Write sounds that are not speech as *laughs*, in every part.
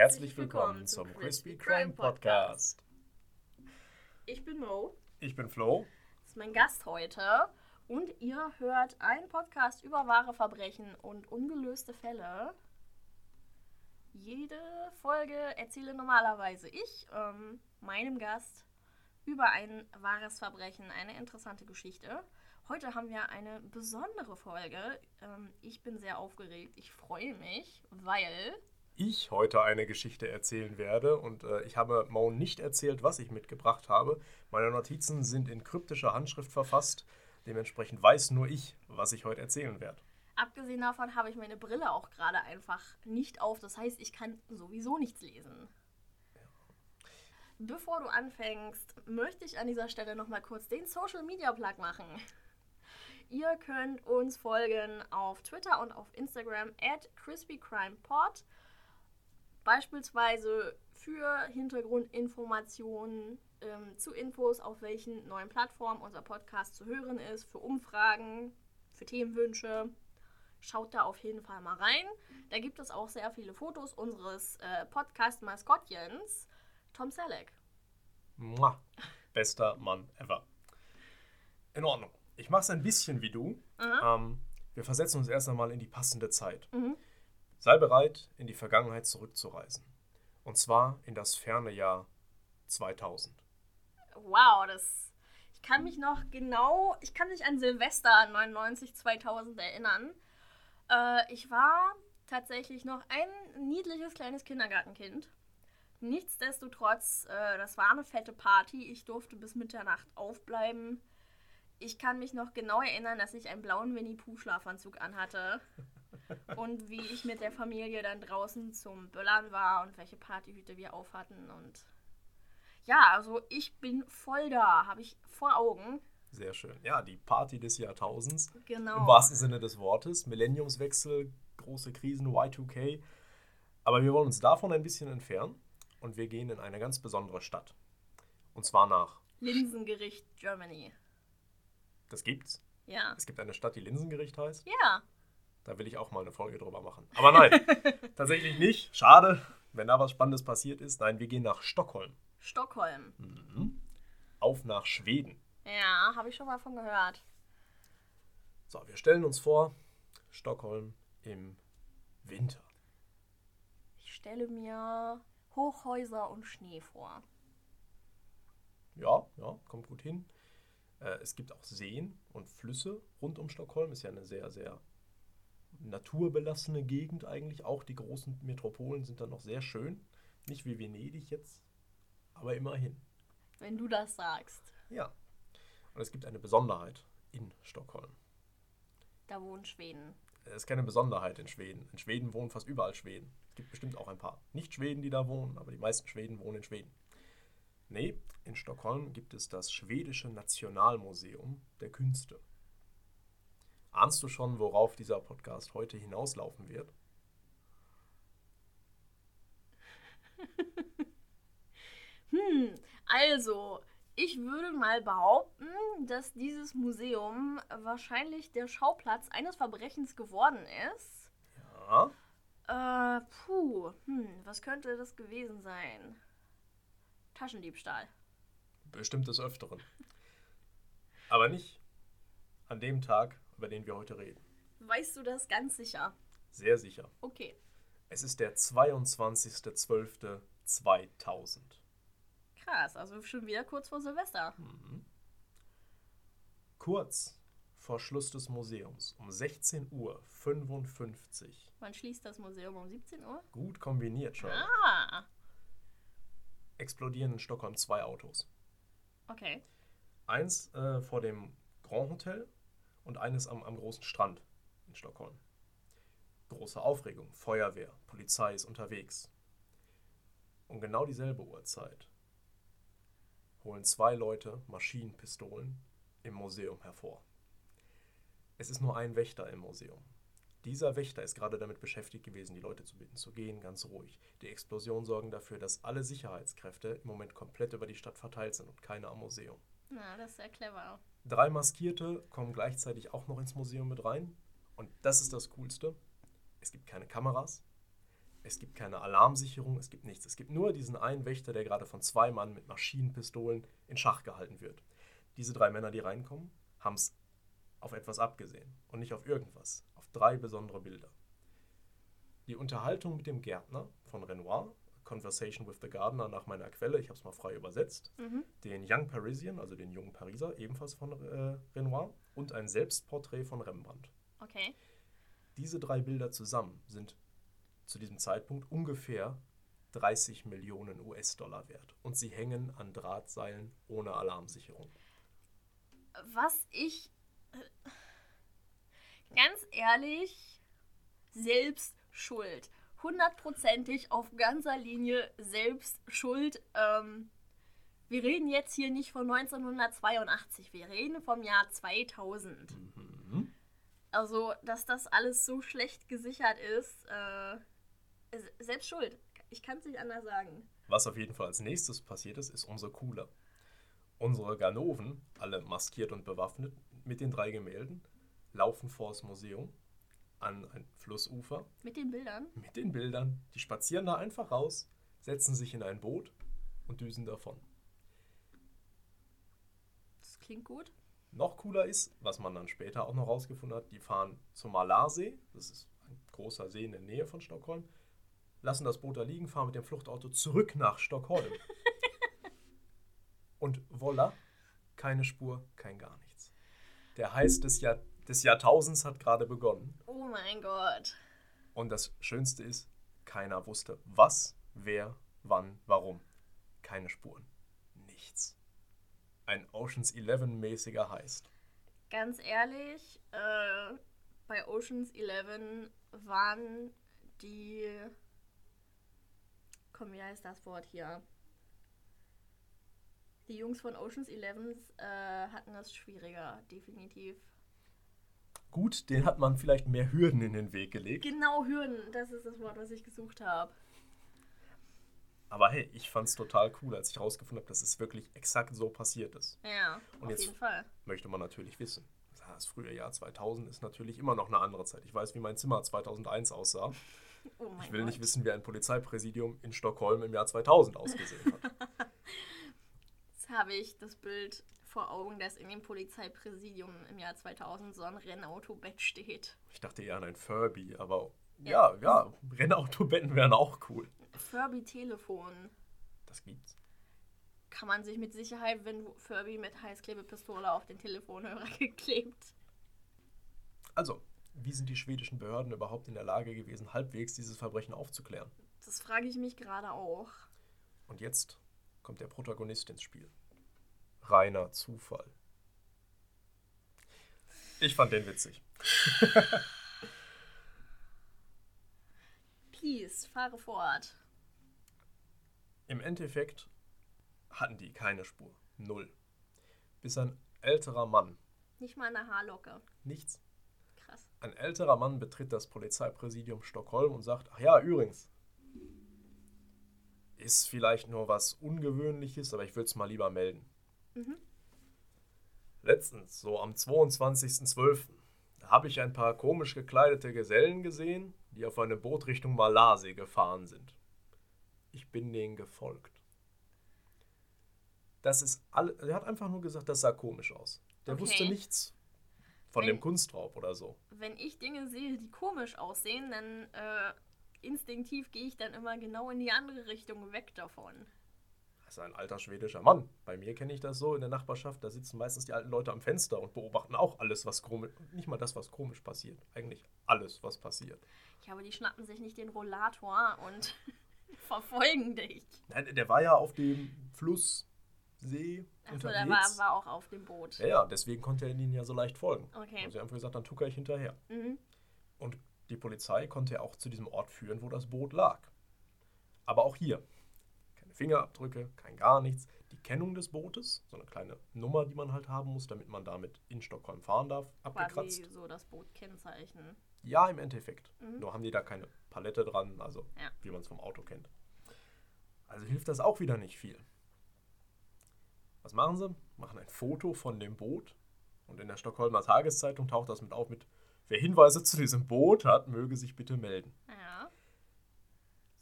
Herzlich willkommen zum Crispy Crime Podcast. Ich bin Mo, Ich bin Flo. das ist mein Gast heute. Und ihr hört einen Podcast über wahre Verbrechen und ungelöste Fälle. Jede Folge erzähle normalerweise ich ähm, meinem Gast über ein wahres Verbrechen, eine interessante Geschichte. Heute haben wir eine besondere Folge. Ähm, ich bin sehr aufgeregt. Ich freue mich, weil Ich heute eine Geschichte erzählen werde und äh, ich habe Mo nicht erzählt, was ich mitgebracht habe. Meine Notizen sind in kryptischer Handschrift verfasst. Dementsprechend weiß nur ich, was ich heute erzählen werde. abgesehen davon habe ich meine Brille auch gerade einfach nicht auf. Das heißt, ich kann sowieso nichts lesen. Bevor du anfängst, möchte ich an dieser Stelle nochmal kurz den Social Media Plug machen. Ihr könnt uns folgen auf Twitter und auf Instagram at crispycrimepod. Beispielsweise für Hintergrundinformationen ähm, zu Infos, auf welchen neuen Plattformen unser Podcast zu hören ist, für Umfragen, für Themenwünsche. Schaut da auf jeden Fall mal rein. Da gibt es auch sehr viele Fotos unseres äh, Podcast-Maskottchens, Tom Selleck. Mua. Bester Mann ever. In Ordnung. Ich mache es ein bisschen wie du. Ähm, wir versetzen uns erst einmal in die passende Zeit. Mhm. Sei bereit, in die Vergangenheit zurückzureisen. Und zwar in das ferne Jahr 2000. Wow, das. Ich kann mich noch genau. Ich kann mich an Silvester 99, 2000 erinnern. Äh, ich war tatsächlich noch ein niedliches kleines Kindergartenkind. Nichtsdestotrotz, äh, das war eine fette Party. Ich durfte bis Mitternacht aufbleiben. Ich kann mich noch genau erinnern, dass ich einen blauen Winnie-Pooh-Schlafanzug anhatte. Und wie ich mit der Familie dann draußen zum Böllern war und welche Partyhüte wir aufhatten. Und ja, also ich bin voll da, habe ich vor Augen. Sehr schön. Ja, die Party des Jahrtausends. Genau. Im wahrsten Sinne des Wortes. Millenniumswechsel, große Krisen, Y2K. Aber wir wollen uns davon ein bisschen entfernen und wir gehen in eine ganz besondere Stadt. Und zwar nach, Linsengericht Germany. das gibt's. Ja. Es gibt eine Stadt, die Linsengericht heißt. Ja. Da will ich auch mal eine Folge drüber machen. Aber nein, *laughs* tatsächlich nicht. Schade, wenn da was Spannendes passiert ist. Nein, wir gehen nach Stockholm. Stockholm. Mhm. Auf nach Schweden. Ja, habe ich schon mal von gehört. So, wir stellen uns vor, Stockholm im Winter. Ich stelle mir Hochhäuser und Schnee vor. Ja, ja, kommt gut hin. Äh, es gibt auch Seen und Flüsse rund um Stockholm. Ist ja eine sehr, sehr naturbelassene Gegend eigentlich. Auch die großen Metropolen sind dann noch sehr schön. Nicht wie Venedig jetzt, aber immerhin. Wenn du das sagst. Ja. Und es gibt eine Besonderheit in Stockholm. Da wohnen Schweden. Es ist keine Besonderheit in Schweden. In Schweden wohnen fast überall Schweden. Es gibt bestimmt auch ein paar Nicht-Schweden, die da wohnen, aber die meisten Schweden wohnen in Schweden. Nee, in Stockholm gibt es das Schwedische Nationalmuseum der Künste. Ahnst du schon, worauf dieser Podcast heute hinauslaufen wird? *laughs* Hm, also, ich würde mal behaupten, dass dieses Museum wahrscheinlich der Schauplatz eines Verbrechens geworden ist. Ja, Äh, puh, hm, was könnte das gewesen sein? Taschendiebstahl. bestimmt des Öfteren. Aber nicht an dem Tag, über den wir heute reden. Weißt du das ganz sicher? Sehr sicher. Okay. Es ist der 22.12.2000. Krass, also schon wieder kurz vor Silvester. Kurz vor Schluss des Museums um 16.55 Uhr, Wann schließt das Museum um 17 Uhr? gut kombiniert schon, Ah, explodieren in Stockholm zwei Autos. okay. Eins äh, vor dem Grand Hotel und eines am, am großen Strand in Stockholm. Große Aufregung, Feuerwehr, Polizei ist unterwegs. Um genau dieselbe Uhrzeit holen zwei Leute Maschinenpistolen im Museum hervor. Es ist nur ein Wächter im Museum. Dieser Wächter ist gerade damit beschäftigt gewesen, die Leute zu bitten, zu gehen, ganz ruhig. Die Explosionen sorgen dafür, dass alle Sicherheitskräfte im Moment komplett über die Stadt verteilt sind und keine am Museum. Na, das ist sehr clever. Drei Maskierte kommen gleichzeitig auch noch ins Museum mit rein. Und das ist das Coolste. Es gibt keine Kameras, Es gibt keine Alarmsicherung, es gibt nichts. Es gibt nur diesen einen Wächter, der gerade von zwei Mann mit Maschinenpistolen in Schach gehalten wird. Diese drei Männer, die reinkommen, haben es auf etwas abgesehen und nicht auf irgendwas, auf drei besondere Bilder. Die Unterhaltung mit dem Gärtner von Renoir, Conversation with the Gardener nach meiner Quelle, ich habe es mal frei übersetzt, Mhm. den Young Parisian, also den jungen Pariser, ebenfalls von äh, Renoir, und ein Selbstporträt von Rembrandt. Okay. Diese drei Bilder zusammen sind zu diesem Zeitpunkt ungefähr 30 Millionen US-Dollar wert. Und sie hängen an Drahtseilen ohne Alarmsicherung. Was ich äh, ganz ehrlich selbst schuld. Hundertprozentig auf ganzer Linie selbst schuld. Ähm, wir reden jetzt hier nicht von 1982, wir reden vom Jahr 2000. Mhm. Also, dass das alles so schlecht gesichert ist, äh, selbst schuld. Ich kann es nicht anders sagen. Was auf jeden Fall als nächstes passiert ist, ist unsere Cooler. Unsere Ganoven, alle maskiert und bewaffnet, mit den drei Gemälden, laufen vors Museum an ein Flussufer Mit den Bildern. mit den Bildern. Die spazieren da einfach raus, setzen sich in ein Boot und düsen davon. Das klingt gut. Noch cooler ist, was man dann später auch noch rausgefunden hat, die fahren zum Malarsee, das ist ein großer See in der Nähe von Stockholm, lassen das Boot da liegen, fahren mit dem Fluchtauto zurück nach Stockholm. *laughs* Und voila, keine Spur, kein gar nichts. Der Heiß des, Jahr, des Jahrtausends hat gerade begonnen. Oh mein Gott. Und das Schönste ist, keiner wusste, was, wer, wann, warum. Keine Spuren. Nichts. Ein Oceans 11-mäßiger Heist. Ganz ehrlich, äh, bei Oceans 11 waren die. Komm, wie heißt das Wort hier? Die Jungs von Oceans 11 äh, hatten das schwieriger, definitiv. Gut, den hat man vielleicht mehr Hürden in den Weg gelegt. Genau, Hürden, das ist das Wort, was ich gesucht habe. Aber hey, ich fand's total cool, als ich herausgefunden habe, dass es wirklich exakt so passiert ist. Ja, Und auf jetzt- jeden Fall. Möchte man natürlich wissen. Das frühe Jahr 2000 ist natürlich immer noch eine andere Zeit. Ich weiß, wie mein Zimmer 2001 aussah. *laughs* Oh Ich will Gott. nicht wissen, wie ein Polizeipräsidium in Stockholm im Jahr 2000 ausgesehen hat. *laughs* Jetzt habe ich das Bild vor Augen, dass in dem Polizeipräsidium im Jahr 2000 so ein Rennautobett steht. Ich dachte eher an ein Furby, aber ja, ja, Rennautobetten wären auch cool. Furby-Telefon. Das gibt's. kann man sich mit Sicherheit, wenn Furby mit Heißklebepistole auf den Telefonhörer *laughs* geklebt. Also, wie sind die schwedischen Behörden überhaupt in der Lage gewesen, halbwegs dieses Verbrechen aufzuklären? Das frage ich mich gerade auch. Und jetzt kommt der Protagonist ins Spiel. Reiner Zufall. Ich fand den witzig. *laughs* Please, fahre fort. Im Endeffekt hatten die keine Spur. Null. Bis ein älterer Mann, Nicht mal eine Haarlocke. nichts, Krass. ein älterer Mann betritt das Polizeipräsidium Stockholm und sagt, ach ja, übrigens, ist vielleicht nur was Ungewöhnliches, aber ich würde es mal lieber melden. Mhm. Letztens, so am 22.12., da habe ich ein paar komisch gekleidete Gesellen gesehen, die auf eine Boot Richtung Malarsee gefahren sind. Ich bin denen gefolgt. Das ist all, er hat einfach nur gesagt, das sah komisch aus. Der Okay. wusste nichts von Wenn- dem Kunstraub oder so. Wenn ich Dinge sehe, die komisch aussehen, dann äh, instinktiv gehe ich dann immer genau in die andere Richtung weg davon. Das ist ein alter schwedischer Mann. Bei mir kenne ich das so in der Nachbarschaft, da sitzen meistens die alten Leute am Fenster und beobachten auch alles, was komisch, nicht mal das, was komisch passiert. Eigentlich alles, was passiert. Ja, aber die schnappen sich nicht den Rollator und *laughs* verfolgen dich. Nein, der war ja auf dem Fluss, See Achso, der war, war auch auf dem Boot. ja, ja, deswegen konnte er ihnen ja so leicht folgen. Okay. Also sie haben gesagt, dann tucker ich hinterher. Mhm. Und die Polizei konnte er auch zu diesem Ort führen, wo das Boot lag. Aber auch hier, Fingerabdrücke, kein gar nichts. Die Kennung des Bootes, so eine kleine Nummer, die man halt haben muss, damit man damit in Stockholm fahren darf, abgekratzt. Quasi so das Boot kennzeichnen. Ja, im Endeffekt. Mhm. Nur haben die da keine Palette dran, also Ja. wie man es vom Auto kennt. Also hilft das auch wieder nicht viel. Was machen sie? Machen ein Foto von dem Boot und in der Stockholmer Tageszeitung taucht das mit auf mit, wer Hinweise zu diesem Boot hat, möge sich bitte melden. Ja.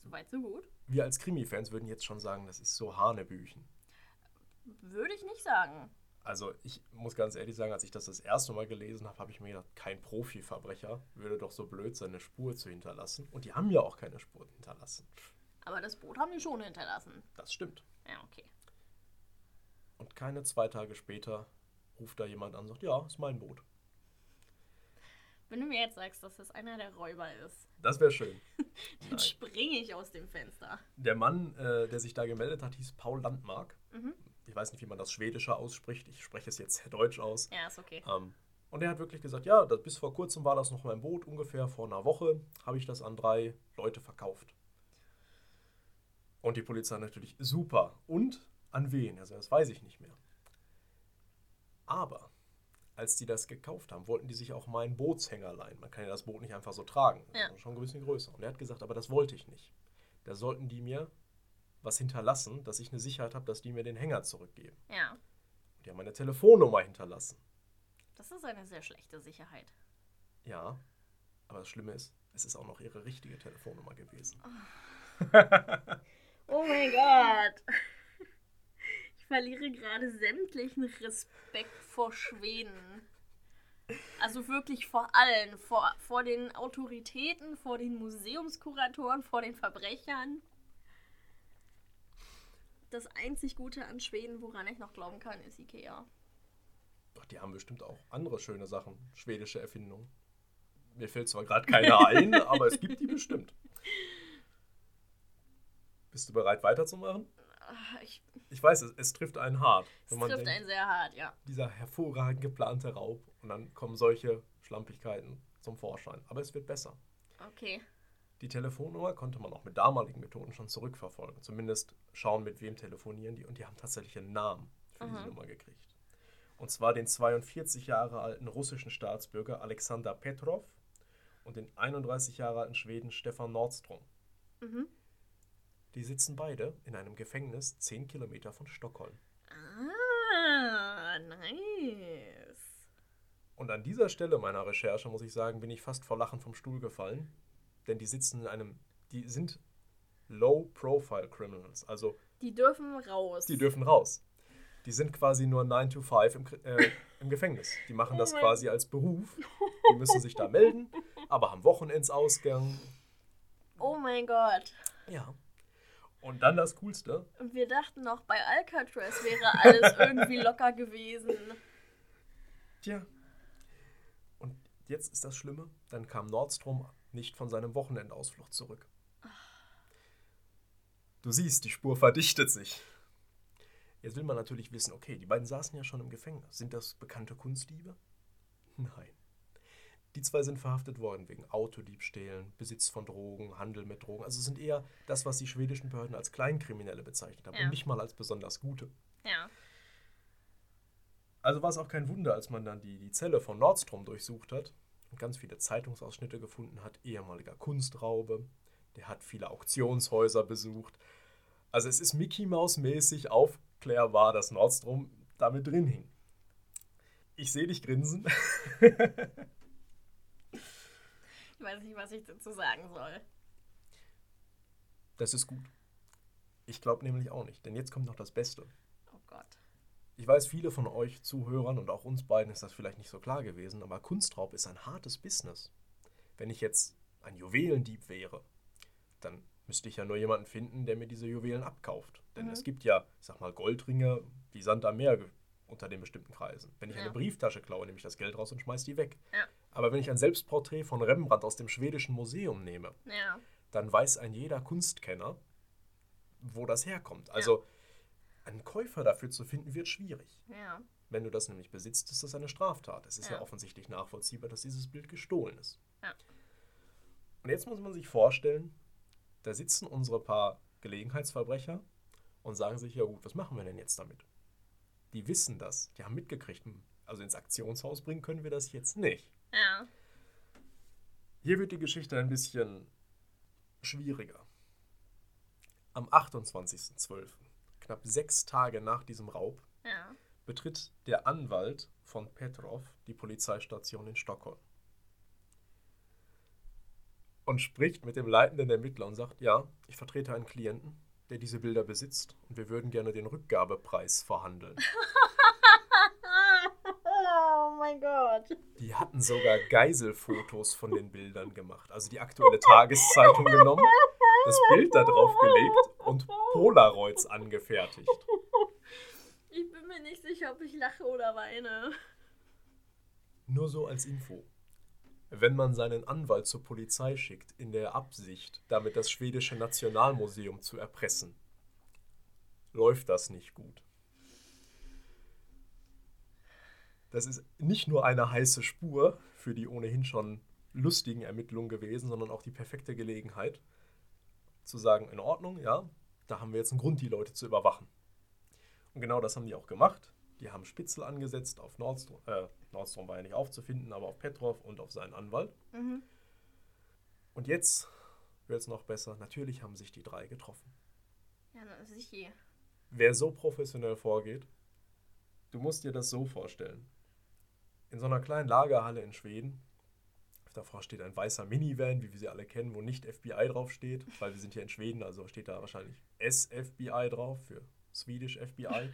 Soweit, so gut. Wir als Krimi-Fans würden jetzt schon sagen, das ist so Hanebüchen. Würde ich nicht sagen. Also ich muss ganz ehrlich sagen, als ich das das erste Mal gelesen habe, habe ich mir gedacht, kein Profiverbrecher würde doch so blöd sein, eine Spur zu hinterlassen. Und die haben ja auch keine Spur hinterlassen. Aber das Boot haben die schon hinterlassen. Das stimmt. Ja, okay. Und keine zwei Tage später ruft da jemand an und sagt, ja, ist mein Boot. Wenn du mir jetzt sagst, dass das einer der Räuber ist, Das wäre schön. *laughs* dann springe ich aus dem Fenster. Der Mann, äh, der sich da gemeldet hat, hieß Paul Landmark. Mhm. Ich weiß nicht, wie man das Schwedische ausspricht. Ich spreche es jetzt sehr deutsch aus. Ja, ist okay. Ähm, und er hat wirklich gesagt, ja, das, bis vor kurzem war das noch mein Boot. Ungefähr vor einer Woche habe ich das an drei Leute verkauft. Und die Polizei natürlich super. Und an wen? Also das weiß ich nicht mehr. Aber als die das gekauft haben, wollten die sich auch meinen Bootshänger leihen. Man kann ja das Boot nicht einfach so tragen. Das Ja. ist schon ein bisschen größer. Und er hat gesagt, aber das wollte ich nicht. Da sollten die mir was hinterlassen, dass ich eine Sicherheit habe, dass die mir den Hänger zurückgeben. Ja, Und die haben meine Telefonnummer hinterlassen. das ist eine sehr schlechte Sicherheit. Ja, aber das Schlimme ist, es ist auch noch ihre richtige Telefonnummer gewesen. Oh *laughs* mein Gott. Ich verliere gerade sämtlichen Respekt vor Schweden. Also wirklich vor allen. Vor, vor den Autoritäten, vor den Museumskuratoren, vor den Verbrechern. Das einzig Gute an Schweden, woran ich noch glauben kann, ist Ikea. Doch, die haben bestimmt auch andere schöne Sachen, schwedische Erfindungen. Mir fällt zwar gerade keiner ein, *laughs* aber es gibt die bestimmt. Bist du bereit weiterzumachen? Ah, Ich, Ich weiß, es, es trifft einen hart. es trifft denkt, einen sehr hart, ja. dieser hervorragend geplante Raub und dann kommen solche Schlampigkeiten zum Vorschein. Aber es wird besser. Okay. Die Telefonnummer konnte man auch mit damaligen Methoden schon zurückverfolgen. Zumindest schauen, mit wem telefonieren die. Und die haben tatsächlich einen Namen für diese Aha. Nummer gekriegt. Und zwar den 42 Jahre alten russischen Staatsbürger Alexander Petrov und den 31 Jahre alten Schweden Stefan Nordstrom. Mhm. Die sitzen beide in einem Gefängnis 10 Kilometer von Stockholm. Ah, nice. Und an dieser Stelle meiner Recherche, muss ich sagen, bin ich fast vor Lachen vom Stuhl gefallen. Denn die sitzen in einem, die sind Low-Profile Criminals. Also Die dürfen raus. Die dürfen raus. Die sind quasi nur 9 to 5 im, äh, im Gefängnis. Die machen Oh das quasi als Beruf. *laughs* Die müssen sich da melden, aber haben Wochenendsausgang. Oh mein Gott. Ja. Und dann das Coolste. Und wir dachten noch, bei Alcatraz wäre alles *laughs* irgendwie locker gewesen. Tja. Und jetzt ist das Schlimme. Dann kam Nordstrom nicht von seinem Wochenendausflug zurück. Du siehst, die Spur verdichtet sich. Jetzt will man natürlich wissen, okay, die beiden saßen ja schon im Gefängnis. Sind das bekannte Kunstdiebe? Nein. Die zwei sind verhaftet worden wegen Autodiebstählen, Besitz von Drogen, Handel mit Drogen. Also sind eher das, was die schwedischen Behörden als Kleinkriminelle bezeichnet haben Ja. und nicht mal als besonders gute. Ja. Also war es auch kein Wunder, als man dann die, die Zelle von Nordstrom durchsucht hat und ganz viele Zeitungsausschnitte gefunden hat, ehemaliger Kunstraube. Der hat viele Auktionshäuser besucht. Also es ist Mickey Mouse mäßig aufklärbar, dass Nordstrom damit drin hing. Ich sehe dich grinsen. *laughs* Ich weiß nicht, was ich dazu sagen soll. Das ist gut. Ich glaube nämlich auch nicht, denn jetzt kommt noch das Beste. Oh Gott. Ich weiß, viele von euch Zuhörern und auch uns beiden ist das vielleicht nicht so klar gewesen, aber Kunstraub ist ein hartes Business. Wenn ich jetzt ein Juwelendieb wäre, dann müsste ich ja nur jemanden finden, der mir diese Juwelen abkauft. Denn Mhm. es gibt ja, ich sag mal, Goldringe wie Sand am Meer unter den bestimmten Kreisen. Wenn ich Ja. eine Brieftasche klaue, nehme ich das Geld raus und schmeiß die weg. Ja. Aber wenn ich ein Selbstporträt von Rembrandt aus dem schwedischen Museum nehme, Ja. dann weiß ein jeder Kunstkenner, wo das herkommt. Also einen Käufer dafür zu finden, wird schwierig. Ja. Wenn du das nämlich besitzt, ist das eine Straftat. Es ist ja, Ja. offensichtlich nachvollziehbar, dass dieses Bild gestohlen ist. Ja. Und jetzt muss man sich vorstellen, da sitzen unsere paar Gelegenheitsverbrecher und sagen sich, ja gut, was machen wir denn jetzt damit? Die wissen das, die haben mitgekriegt, also ins Aktionshaus bringen können wir das jetzt nicht. Ja. Hier wird die Geschichte ein bisschen schwieriger. Am 28.12., knapp sechs Tage nach diesem Raub, Ja. betritt der Anwalt von Petrov die Polizeistation in Stockholm. und spricht mit dem leitenden Ermittler und sagt, ja, ich vertrete einen Klienten, der diese Bilder besitzt und wir würden gerne den Rückgabepreis verhandeln. *laughs* oh mein Gott. Die hatten sogar Geiselfotos von den Bildern gemacht, also die aktuelle Tageszeitung genommen, das Bild da drauf gelegt und Polaroids angefertigt. Ich bin mir nicht sicher, ob ich lache oder weine. Nur so als Info. Wenn man seinen Anwalt zur Polizei schickt, in der Absicht, damit das schwedische Nationalmuseum zu erpressen, läuft das nicht gut. Das ist nicht nur eine heiße Spur für die ohnehin schon lustigen Ermittlungen gewesen, sondern auch die perfekte Gelegenheit zu sagen, in Ordnung, ja, da haben wir jetzt einen Grund, die Leute zu überwachen. Und genau das haben die auch gemacht. Die haben Spitzel angesetzt auf Nordstrom, äh, Nordstrom war ja nicht aufzufinden, aber auf Petrov und auf seinen Anwalt. Mhm. Und jetzt wird es noch besser. Natürlich haben sich die drei getroffen. Ja, na, sicher. Wer so professionell vorgeht, du musst dir das so vorstellen. In so einer kleinen Lagerhalle in Schweden, davor steht ein weißer Minivan, wie wir sie alle kennen, wo nicht FBI draufsteht, weil wir sind hier in Schweden, also steht da wahrscheinlich SFBI drauf für Swedish FBI.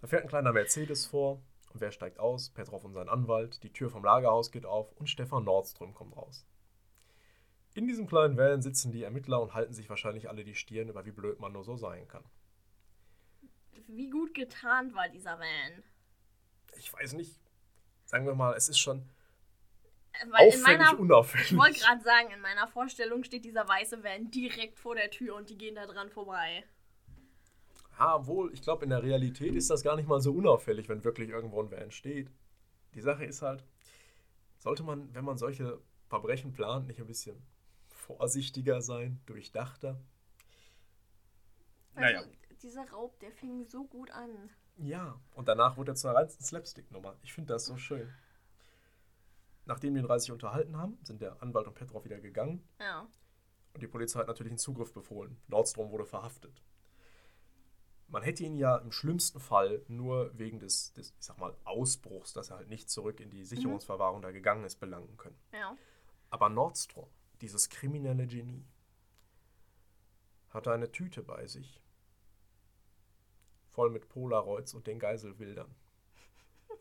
da fährt ein kleiner Mercedes vor und wer steigt aus? Petrov und sein Anwalt. Die Tür vom Lagerhaus geht auf und Stefan Nordström kommt raus. In diesem kleinen Van sitzen die Ermittler und halten sich wahrscheinlich alle die Stirn über wie blöd man nur so sein kann. Wie gut getarnt war dieser Van? Ich weiß nicht, sagen wir mal, es ist schon Weil in auffällig meiner, unauffällig. ich wollte gerade sagen, in meiner Vorstellung steht dieser weiße Van direkt vor der Tür und die gehen da dran vorbei. Ja, obwohl, ich glaube, in der Realität ist das gar nicht mal so unauffällig, wenn wirklich irgendwo ein Van steht. Die Sache ist halt, sollte man, wenn man solche Verbrechen plant, nicht ein bisschen vorsichtiger sein, durchdachter? Also, dieser Raub, der fing so gut an. Ja, und danach wurde er zur reinsten Slapstick-Nummer. Ich finde das so schön. Nachdem die drei sich unterhalten haben, sind der Anwalt und Petrov wieder gegangen Ja. und die Polizei hat natürlich einen Zugriff befohlen. Nordstrom wurde verhaftet. Man hätte ihn ja im schlimmsten Fall nur wegen des, des ich sag mal, Ausbruchs, dass er halt nicht zurück in die Sicherungsverwahrung da gegangen ist, belangen können. Ja. Aber Nordstrom, dieses kriminelle Genie, hatte eine Tüte bei sich, voll mit Polaroids und den Geiselbildern.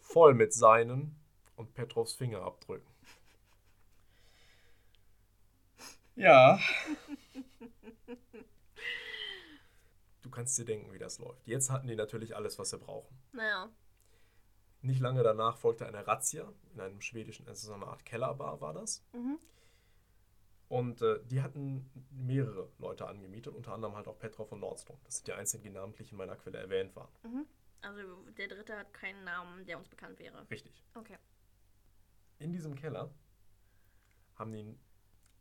Voll mit seinen und Petrovs Fingerabdrücken. Ja. Du kannst dir denken, wie das läuft. Jetzt hatten die natürlich alles, was sie brauchen. Naja. Nicht lange danach folgte eine Razzia in einem schwedischen, also so eine Art Kellerbar war das. Mhm. Und äh, die hatten mehrere Leute angemietet, unter anderem halt auch Petrov und Nordstrom. Das sind die einzigen, die namentlich in meiner Quelle erwähnt waren. Also der dritte hat keinen Namen, der uns bekannt wäre. Richtig. Okay. In diesem Keller haben die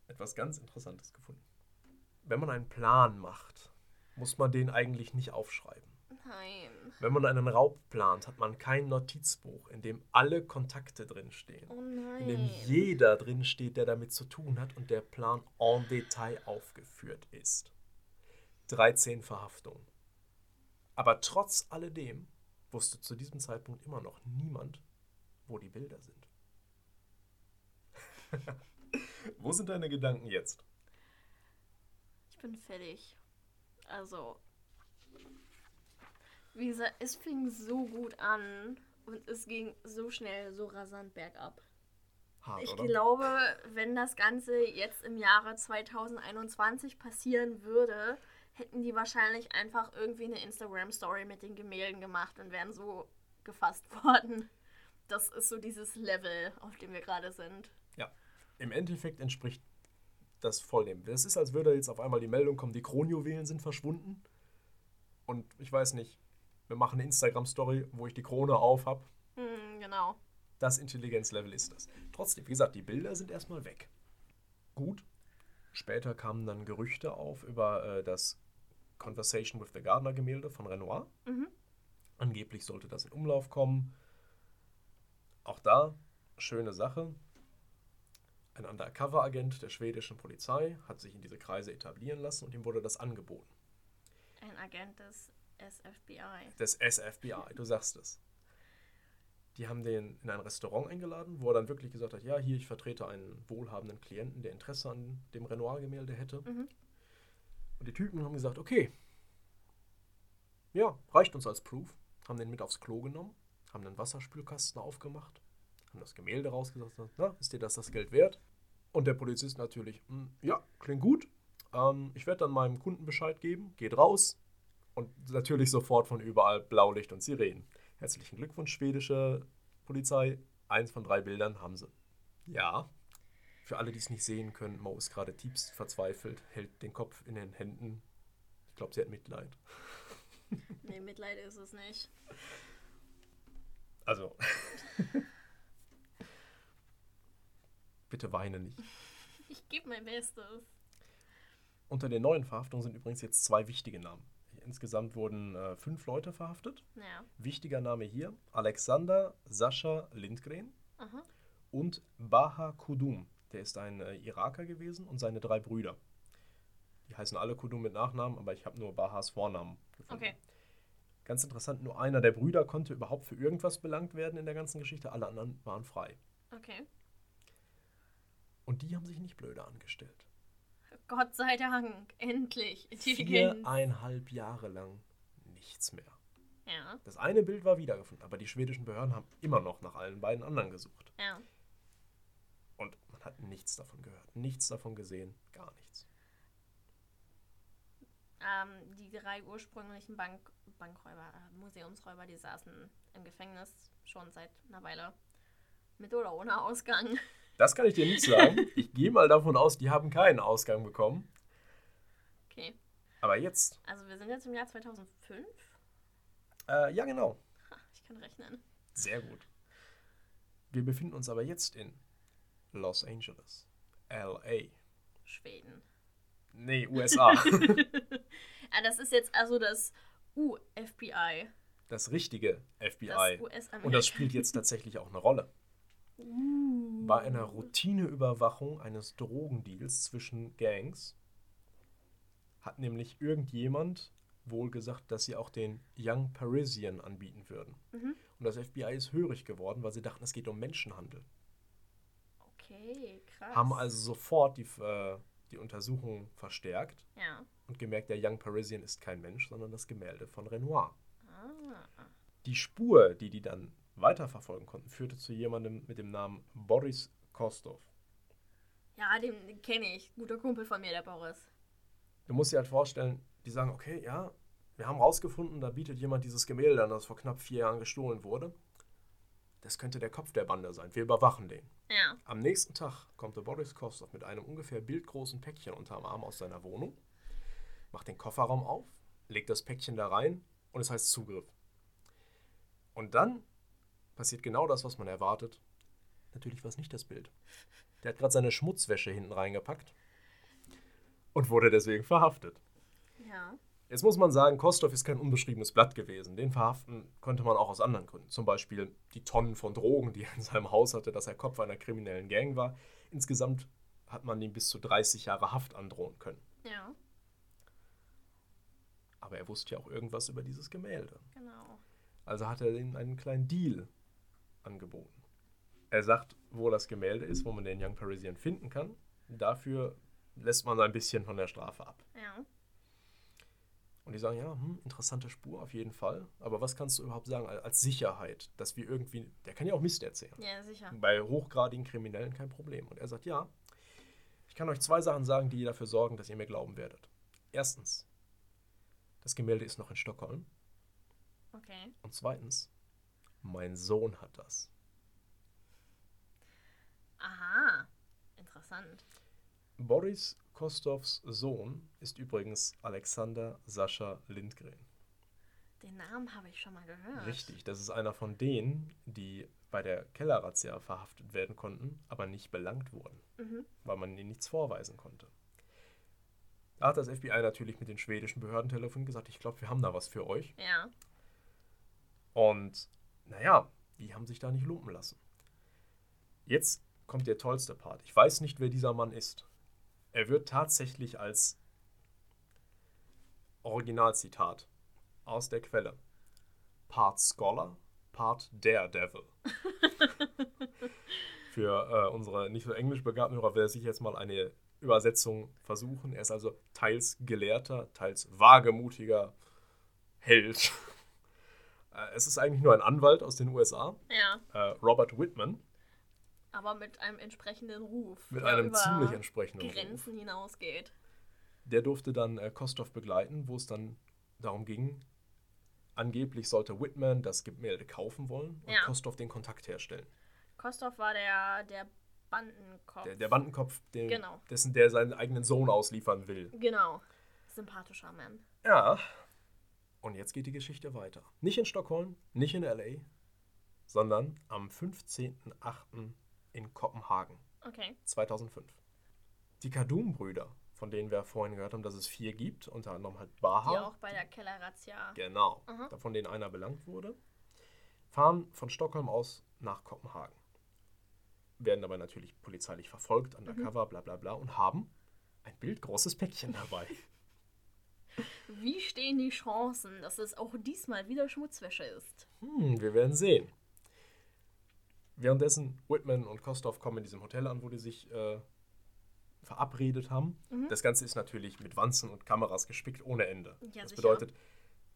etwas ganz Interessantes gefunden. Wenn man einen Plan macht, muss man den eigentlich nicht aufschreiben. Nein. Wenn man einen Raub plant, hat man kein Notizbuch, in dem alle Kontakte drinstehen. Oh in dem nein. jeder drin steht, der damit zu tun hat und der Plan en Detail aufgeführt ist. 13 Verhaftungen. Aber trotz alledem wusste zu diesem Zeitpunkt immer noch niemand, wo die Bilder sind. *laughs* wo sind deine Gedanken jetzt? Ich bin fertig. Also. Wie gesagt, es fing so gut an und es ging so schnell, so rasant bergab. Hart, Ich oder? glaube, wenn das Ganze jetzt im Jahre 2021 passieren würde, hätten die wahrscheinlich einfach irgendwie eine Instagram-Story mit den Gemälden gemacht und wären so gefasst *laughs* worden. Das ist so dieses Level, auf dem wir gerade sind. Ja, im Endeffekt entspricht das voll dem. Das ist, als würde jetzt auf einmal die Meldung kommen, die Kronjuwelen sind verschwunden. Und ich weiß nicht, wir machen eine Instagram-Story, wo ich die Krone auf habe. Hm, genau. Das Intelligenzlevel ist das. Trotzdem, wie gesagt, die Bilder sind erstmal weg. Gut. Später kamen dann Gerüchte auf über äh, das Conversation with the Gardener Gemälde von Renoir. Mhm. Angeblich sollte das in Umlauf kommen. Auch da, schöne Sache. Ein Undercover-Agent der schwedischen Polizei hat sich in diese Kreise etablieren lassen und ihm wurde das angeboten. Ein Agent des SFBI. Des SFBI, du sagst es. Die haben den in ein Restaurant eingeladen, wo er dann wirklich gesagt hat, ja, hier, ich vertrete einen wohlhabenden Klienten, der Interesse an dem Renoir-Gemälde hätte. Mhm. Und die Typen haben gesagt, okay, ja, reicht uns als Proof. Haben den mit aufs Klo genommen, haben einen Wasserspülkasten aufgemacht, haben das Gemälde rausgesagt, na, ist dir das das Geld wert? Und der Polizist natürlich, "Hm, ja, klingt gut. Ähm, ich werde dann meinem Kunden Bescheid geben, geht raus. Und natürlich sofort von überall Blaulicht und Sirenen. Herzlichen Glückwunsch, schwedische Polizei. Eins von drei Bildern haben sie. Ja. Für alle, die es nicht sehen können, Mo ist gerade tiefst verzweifelt, hält den Kopf in den Händen. Ich glaube, sie hat Mitleid. *laughs* Nee, Mitleid ist es nicht. Also. *laughs* Bitte weine nicht. Ich gebe mein Bestes. Unter den neuen Verhaftungen sind übrigens jetzt zwei wichtige Namen. Insgesamt wurden äh, fünf Leute verhaftet. Ja. Wichtiger Name hier: Alexander Sascha Lindgren Aha. und Baha Kudum. Der ist ein äh, Iraker gewesen und seine drei Brüder. Die heißen alle Kudum mit Nachnamen, aber ich habe nur Bahas Vornamen gefunden. Okay. Ganz interessant, nur einer der Brüder konnte überhaupt für irgendwas belangt werden in der ganzen Geschichte, alle anderen waren frei. Okay. Und die haben sich nicht blöde angestellt. Gott sei Dank. Endlich. Intelligenz. *laughs* Viereinhalb Jahre lang nichts mehr. Ja. Das eine Bild war wiedergefunden, aber die schwedischen Behörden haben immer noch nach allen beiden anderen gesucht. Ja. Und man hat nichts davon gehört, nichts davon gesehen, gar nichts. Ähm, die drei ursprünglichen Bank Bankräuber, äh, Museumsräuber, die saßen im Gefängnis schon seit einer Weile. Mit oder ohne Ausgang. Das kann ich dir nicht sagen. Ich gehe mal davon aus, die haben keinen Ausgang bekommen. Okay. Aber jetzt, Also wir sind jetzt im Jahr 2005. äh, ja genau, ich kann rechnen. sehr gut. Wir befinden uns aber jetzt in Los Angeles, LA. Schweden. Nee, USA. *laughs* *laughs* ah, das ist jetzt also das U-FBI. Das richtige Das FBI. US-Amerika. Und das spielt jetzt tatsächlich auch eine Rolle. Bei einer Routineüberwachung eines Drogendeals zwischen Gangs hat nämlich irgendjemand wohl gesagt, dass sie auch den Young Parisian anbieten würden. Mhm. Und das FBI ist hörig geworden, weil sie dachten, es geht um Menschenhandel. Okay, krass. Haben also sofort die, äh, die Untersuchung verstärkt Ja. und gemerkt, der Young Parisian ist kein Mensch, sondern das Gemälde von Renoir. Ah. Die Spur, die die dann weiterverfolgen konnten, führte zu jemandem mit dem Namen Boris Kostov. Ja, den, kenne ich. Guter Kumpel von mir, der Boris. Du musst dir halt vorstellen, die sagen, okay, ja, wir haben rausgefunden, da bietet jemand dieses Gemälde an, das vor knapp vier Jahren gestohlen wurde. Das könnte der Kopf der Bande sein. Wir überwachen den. Ja. Am nächsten Tag kommt der Boris Kostov mit einem ungefähr bildgroßen Päckchen unterm Arm aus seiner Wohnung, macht den Kofferraum auf, legt das Päckchen da rein und es heißt Zugriff. Und dann passiert genau das, was man erwartet. Natürlich war es nicht das Bild. Der hat gerade seine Schmutzwäsche hinten reingepackt und wurde deswegen verhaftet. Ja. Jetzt muss man sagen, Kostov ist kein unbeschriebenes Blatt gewesen. Den verhaften konnte man auch aus anderen Gründen. Zum Beispiel die Tonnen von Drogen, die er in seinem Haus hatte, dass er Kopf einer kriminellen Gang war. Insgesamt hat man ihm bis zu 30 Jahre Haft androhen können. Ja, Aber er wusste ja auch irgendwas über dieses Gemälde. genau. Also hat er ihm einen kleinen Deal angeboten. Er sagt, wo das Gemälde ist, wo man den Young Parisian finden kann. Dafür lässt man ein bisschen von der Strafe ab. Ja. Und die sagen, ja, hm, interessante Spur auf jeden Fall. Aber was kannst du überhaupt sagen als als Sicherheit, dass wir irgendwie, der kann ja auch Mist erzählen. Ja, sicher. Bei hochgradigen Kriminellen kein Problem. Und er sagt, ja, ich kann euch zwei Sachen sagen, die dafür sorgen, dass ihr mir glauben werdet. Erstens, das Gemälde ist noch in Stockholm. Okay. Und zweitens, mein Sohn hat das. Aha. Interessant. Boris Kostovs Sohn ist übrigens Alexander Sascha Lindgren. Den Namen habe ich schon mal gehört. Richtig, das ist einer von denen, die bei der Kellerrazzia verhaftet werden konnten, aber nicht belangt wurden, Mhm. weil man ihnen nichts vorweisen konnte. Da hat das FBI natürlich mit den schwedischen Behörden telefoniert und gesagt, ich glaube, wir haben da was für euch. Ja. Und naja, die haben sich da nicht lumpen lassen. Jetzt kommt der tollste Part. Ich weiß nicht, wer dieser Mann ist. Er wird tatsächlich als Originalzitat aus der Quelle Part Scholar, Part Daredevil. *laughs* Für äh, unsere nicht so englisch begabten Hörer werde ich jetzt mal eine Übersetzung versuchen. Er ist also teils gelehrter, teils wagemutiger Held. Äh, es ist eigentlich nur ein Anwalt aus den USA, Ja, äh, Robert Whitman, aber mit einem entsprechenden Ruf. mit einem ziemlich entsprechenden Ruf. Grenzen hinausgeht. Der durfte dann äh, Kostov begleiten, wo es dann darum ging, angeblich sollte Whitman das Gemälde kaufen wollen und Ja. Kostov den Kontakt herstellen. Kostov war der, der Bandenkopf. Der, der Bandenkopf, den, Genau. dessen der seinen eigenen Sohn ausliefern will. Genau. Sympathischer Mann. Ja. Und jetzt geht die Geschichte weiter. Nicht in Stockholm, nicht in LA, sondern am 15.08. in Kopenhagen, Okay. 2005. Die Kadum-Brüder, von denen wir vorhin gehört haben, dass es vier gibt, unter anderem halt Baha. Die auch bei der Kellerrazzia. Genau, Mhm. von denen einer belangt wurde, fahren von Stockholm aus nach Kopenhagen. Werden dabei natürlich polizeilich verfolgt, undercover, bla bla bla, und haben ein bildgroßes Päckchen dabei. *laughs* Wie stehen die Chancen, dass es auch diesmal wieder Schmutzwäsche ist? Hm, wir werden sehen. Währenddessen Whitman und Kostov kommen in diesem Hotel an, wo die sich äh, verabredet haben. Mhm. Das Ganze ist natürlich mit Wanzen und Kameras gespickt ohne Ende. Ja, das sicher. bedeutet,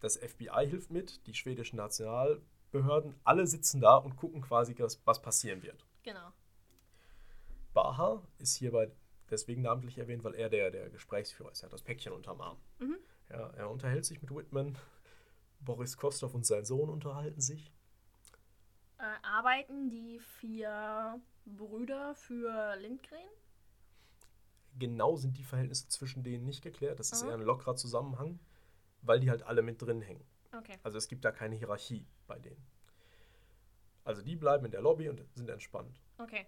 das FBI hilft mit, die schwedischen Nationalbehörden, alle sitzen da und gucken quasi, was, passieren wird. Genau. Baha ist hierbei deswegen namentlich erwähnt, weil er der, der Gesprächsführer ist. Er hat das Päckchen unterm Arm. Mhm. Ja, er unterhält sich mit Whitman. Boris Kostov und sein Sohn unterhalten sich. Äh, arbeiten die vier Brüder für Lindgren? Genau sind die Verhältnisse zwischen denen nicht geklärt. Das ist Mhm. eher ein lockerer Zusammenhang, weil die halt alle mit drin hängen. Okay. Also es gibt da keine Hierarchie bei denen. Also die bleiben in der Lobby und sind entspannt. Okay.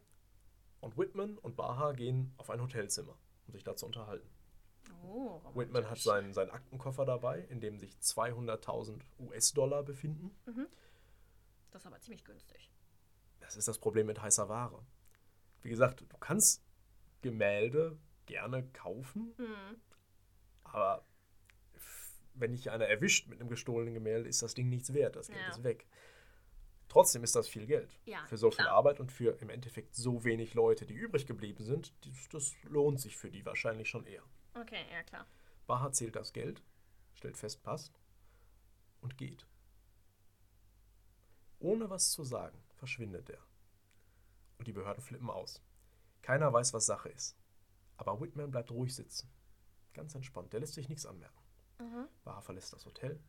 Und Whitman und Baha gehen auf ein Hotelzimmer, um sich da zu unterhalten. Oh, Whitman hat seinen, seinen Aktenkoffer dabei, in dem sich 200.000 US-Dollar befinden. Das ist aber ziemlich günstig. Das ist das Problem mit heißer Ware. Wie gesagt, du kannst Gemälde gerne kaufen, Mhm. aber wenn dich einer erwischt mit einem gestohlenen Gemälde, ist das Ding nichts wert. Das Geld Ja. ist weg. Trotzdem ist das viel Geld. Ja, für so viel klar. Arbeit und für im Endeffekt so wenig Leute, die übrig geblieben sind, das lohnt sich für die wahrscheinlich schon eher. Okay, ja klar. Baha zählt das Geld, stellt fest, passt und geht. Ohne was zu sagen, verschwindet er. Und die Behörden flippen aus. Keiner weiß, was Sache ist. Aber Whitman bleibt ruhig sitzen. Ganz entspannt, der lässt sich nichts anmerken. Mhm. Baha verlässt das Hotel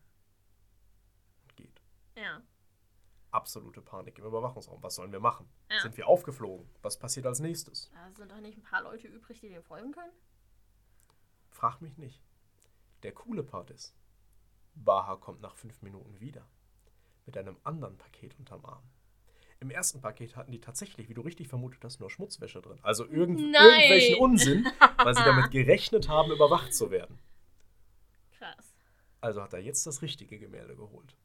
und geht. Ja. Absolute Panik im Überwachungsraum. Was sollen wir machen? Ja. Sind wir aufgeflogen? Was passiert als nächstes? Da sind doch nicht ein paar Leute übrig, die dem folgen können? Frag mich nicht. Der coole Part ist, Baha kommt nach fünf Minuten wieder. Mit einem anderen Paket unterm Arm. Im ersten Paket hatten die tatsächlich, wie du richtig vermutet hast, nur Schmutzwäsche drin. Also irgend, Nein. irgendwelchen Unsinn, weil sie damit *laughs* gerechnet haben, überwacht zu werden. Krass. Also hat er jetzt das richtige Gemälde geholt.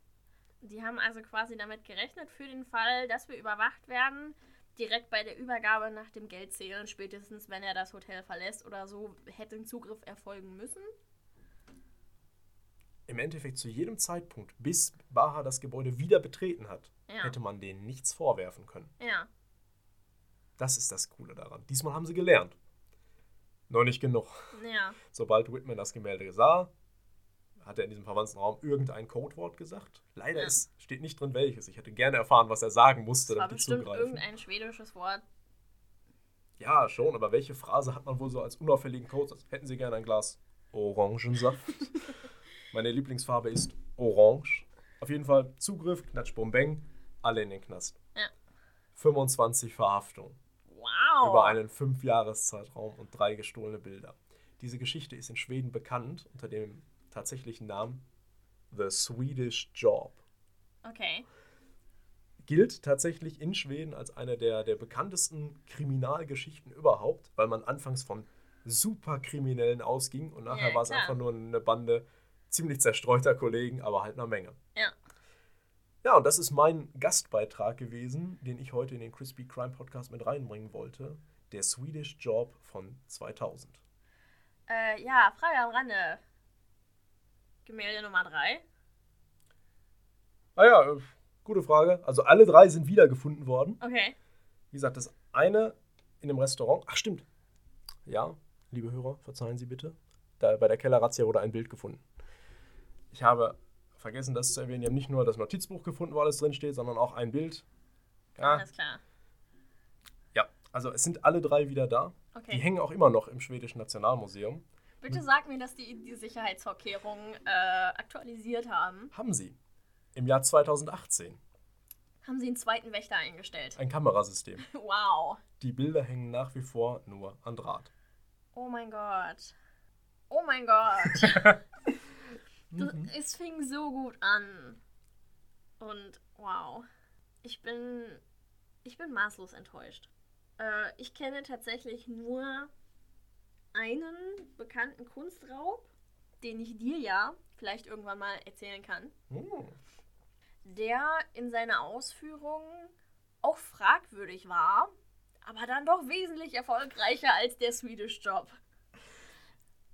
Die haben also quasi damit gerechnet, für den Fall, dass wir überwacht werden, direkt bei der Übergabe nach dem Geldzählen, spätestens wenn er das Hotel verlässt oder so, hätte ein Zugriff erfolgen müssen. Im Endeffekt zu jedem Zeitpunkt, bis Baha das Gebäude wieder betreten hat, Ja. hätte man denen nichts vorwerfen können. Ja. Das ist das Coole daran. Diesmal haben sie gelernt. Noch nicht genug. Ja. Sobald Whitman das Gemälde sah, hat er in diesem verwandten Raum irgendein Codewort gesagt. Leider Ja. ist, steht nicht drin, welches. Ich hätte gerne erfahren, was er sagen musste, Das war damit die bestimmt zugreifen. irgendein schwedisches Wort. Ja, schon, aber welche Phrase hat man wohl so als unauffälligen Code? Hätten Sie gerne ein Glas Orangensaft? *laughs* Meine Lieblingsfarbe ist Orange. Auf jeden Fall Zugriff, Knatsch, Bombeng, alle in den Knast. Ja. 25 Verhaftungen. Wow. über einen Fünfjahreszeitraum und drei gestohlene Bilder. Diese Geschichte ist in Schweden bekannt unter dem tatsächlichen Namen The Swedish Job. Okay. Gilt tatsächlich in Schweden als eine der, der bekanntesten Kriminalgeschichten überhaupt, weil man anfangs von Superkriminellen ausging und nachher Ja, war es einfach nur eine Bande ziemlich zerstreuter Kollegen, aber halt eine Menge. Ja. Ja, und das ist mein Gastbeitrag gewesen, den ich heute in den Crispy Crime Podcast mit reinbringen wollte. Der Swedish Job von 2000. Äh, ja, Frage am Rande. Gemälde Nummer 3. Ah ja, äh, Gute Frage. Also alle drei sind wiedergefunden worden. Okay. Wie gesagt, das eine in dem Restaurant. Ach, stimmt. Ja, liebe Hörer, verzeihen Sie bitte. Da, bei der Kellerrazzia wurde ein Bild gefunden. Ich habe vergessen, das zu erwähnen. Die haben nicht nur das Notizbuch gefunden, wo alles drinsteht, sondern auch ein Bild. Ja, Alles klar. ja. Also es sind alle drei wieder da. Okay. Die hängen auch immer noch im Schwedischen Nationalmuseum. Bitte sag mir, dass die die Sicherheitsvorkehrungen äh, aktualisiert haben. Haben sie. Im Jahr 2018. Haben sie einen zweiten Wächter eingestellt. Ein Kamerasystem. *laughs* Wow. Die Bilder hängen nach wie vor nur an Draht. Oh mein Gott. Oh mein Gott. *laughs* Das, Mhm. es fing so gut an. Und wow. Ich bin. Ich bin maßlos enttäuscht. Äh, ich kenne tatsächlich nur einen bekannten Kunstraub, den ich dir ja vielleicht irgendwann mal erzählen kann, Hm. der in seiner Ausführung auch fragwürdig war, aber dann doch wesentlich erfolgreicher als der Swedish Job.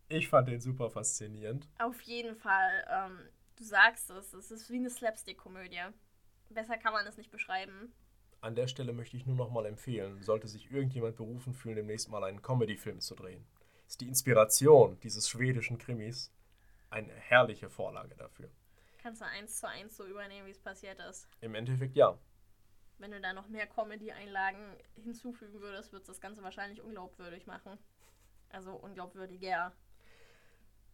Ich fand den super faszinierend. Auf jeden Fall. Ähm, du sagst es, es ist wie eine Slapstick-Komödie. Besser kann man es nicht beschreiben. An der Stelle möchte ich nur noch mal empfehlen, sollte sich irgendjemand berufen fühlen, demnächst mal einen Comedy-Film zu drehen. Ist die Inspiration dieses schwedischen Krimis eine herrliche Vorlage dafür. Kannst du eins zu eins so übernehmen, wie es passiert ist. Im Endeffekt ja. Wenn du da noch mehr Comedy-Einlagen hinzufügen würdest, wird das Ganze wahrscheinlich unglaubwürdig machen. Also unglaubwürdiger.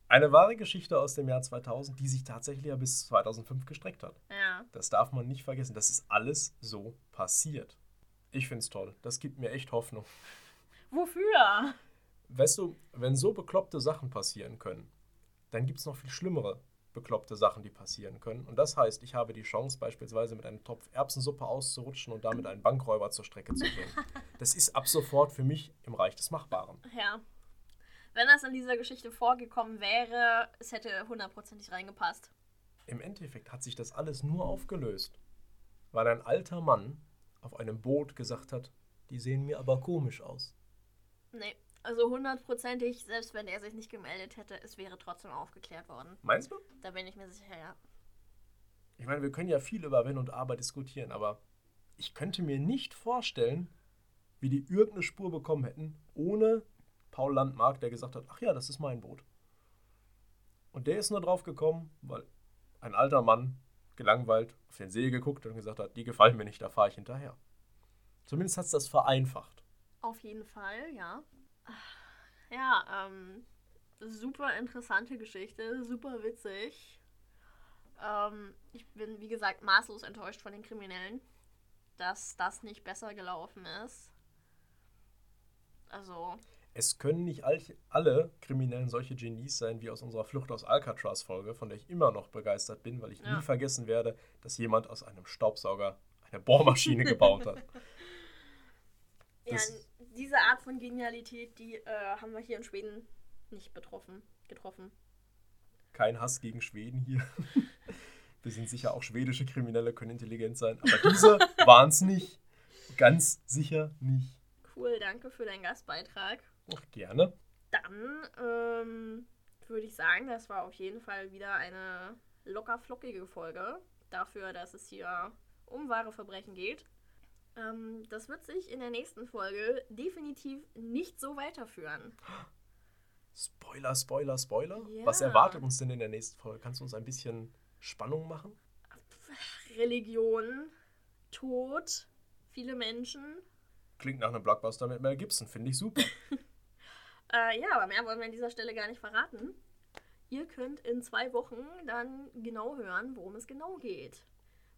Eine wahre Geschichte aus dem Jahr 2000, die sich tatsächlich ja bis 2005 gestreckt hat. Ja. Das darf man nicht vergessen. Das ist alles so passiert. Ich finde es toll. Das gibt mir echt Hoffnung. Wofür? Weißt du, wenn so bekloppte Sachen passieren können, dann gibt es noch viel schlimmere bekloppte Sachen, die passieren können. Und das heißt, ich habe die Chance, beispielsweise mit einem Topf Erbsensuppe auszurutschen und damit einen Bankräuber zur Strecke zu bringen. *laughs* Das ist ab sofort für mich im Reich des Machbaren. Ja. Wenn das in dieser Geschichte vorgekommen wäre, es hätte hundertprozentig reingepasst. Im Endeffekt hat sich das alles nur aufgelöst, weil ein alter Mann auf einem Boot gesagt hat, die sehen mir aber komisch aus. Nee, also hundertprozentig, selbst wenn er sich nicht gemeldet hätte, es wäre trotzdem aufgeklärt worden. Meinst du? Da bin ich mir sicher, ja. Ich meine, wir können ja viel über Wenn und Aber diskutieren, aber ich könnte mir nicht vorstellen, wie die irgendeine Spur bekommen hätten, ohne Paul Landmark, der gesagt hat, ach ja, das ist mein Boot. Und der ist nur drauf gekommen, weil ein alter Mann gelangweilt auf den See geguckt und gesagt hat, die gefallen mir nicht, da fahre ich hinterher. Zumindest hat es das vereinfacht. Auf jeden Fall, ja. Ja, ähm, super interessante Geschichte, super witzig. Ähm, ich bin, wie gesagt, maßlos enttäuscht von den Kriminellen, dass das nicht besser gelaufen ist. Also, Es können nicht all, alle Kriminellen solche Genies sein wie aus unserer Flucht aus Alcatraz-Folge, von der ich immer noch begeistert bin, weil ich Ja. nie vergessen werde, dass jemand aus einem Staubsauger eine Bohrmaschine *laughs* gebaut hat. ja, Das- diese Art von Genialität, die äh, haben wir hier in Schweden nicht betroffen, getroffen. Kein Hass gegen Schweden hier. *laughs* Wir sind sicher auch schwedische Kriminelle, können intelligent sein, aber diese *laughs* waren es nicht. Ganz sicher nicht. Cool, danke für deinen Gastbeitrag. Ach, gerne. Dann ähm, würde ich sagen, das war auf jeden Fall wieder eine locker flockige Folge dafür, dass es hier um wahre Verbrechen geht. Ähm, das wird sich in der nächsten Folge definitiv nicht so weiterführen. Spoiler, Spoiler, Spoiler. Ja. Was erwartet uns denn in der nächsten Folge? Kannst du uns ein bisschen Spannung machen? Religion, Tod, viele Menschen. Klingt nach einem Blockbuster mit Mel Gibson, finde ich super. *laughs* Äh, ja, aber mehr wollen wir an dieser Stelle gar nicht verraten. Ihr könnt in zwei Wochen dann genau hören, worum es genau geht.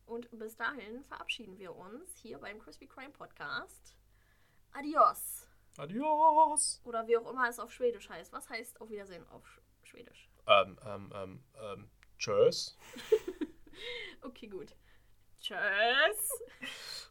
Und bis dahin verabschieden wir uns hier beim Crispy Crime Podcast. Adios. Adios. Oder wie auch immer es auf Schwedisch heißt. Was heißt auf Wiedersehen auf Sch Schwedisch? Ähm, ähm, ähm, ähm, tschüss. *laughs* Okay, gut. Tschüss. *laughs*